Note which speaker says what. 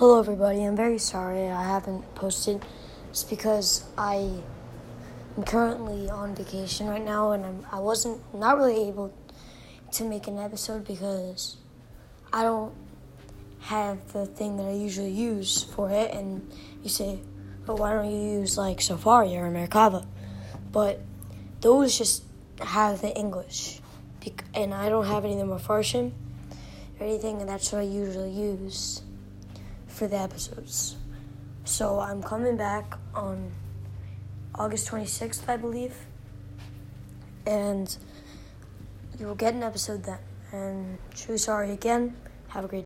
Speaker 1: Hello, everybody. I'm very sorry I haven't posted. It's because I am currently on vacation right now, and I'm, I wasn't not really able to make an episode because I don't have the thing that I usually use for it. And you say, "But why don't you use like Sefaria or Merkava?" But those just have the English, and I don't have any of them with Farshim or anything, and that's what I usually use for the episodes. So I'm coming back on August 26th, I believe. And you will get an episode then. And truly sorry again. Have a great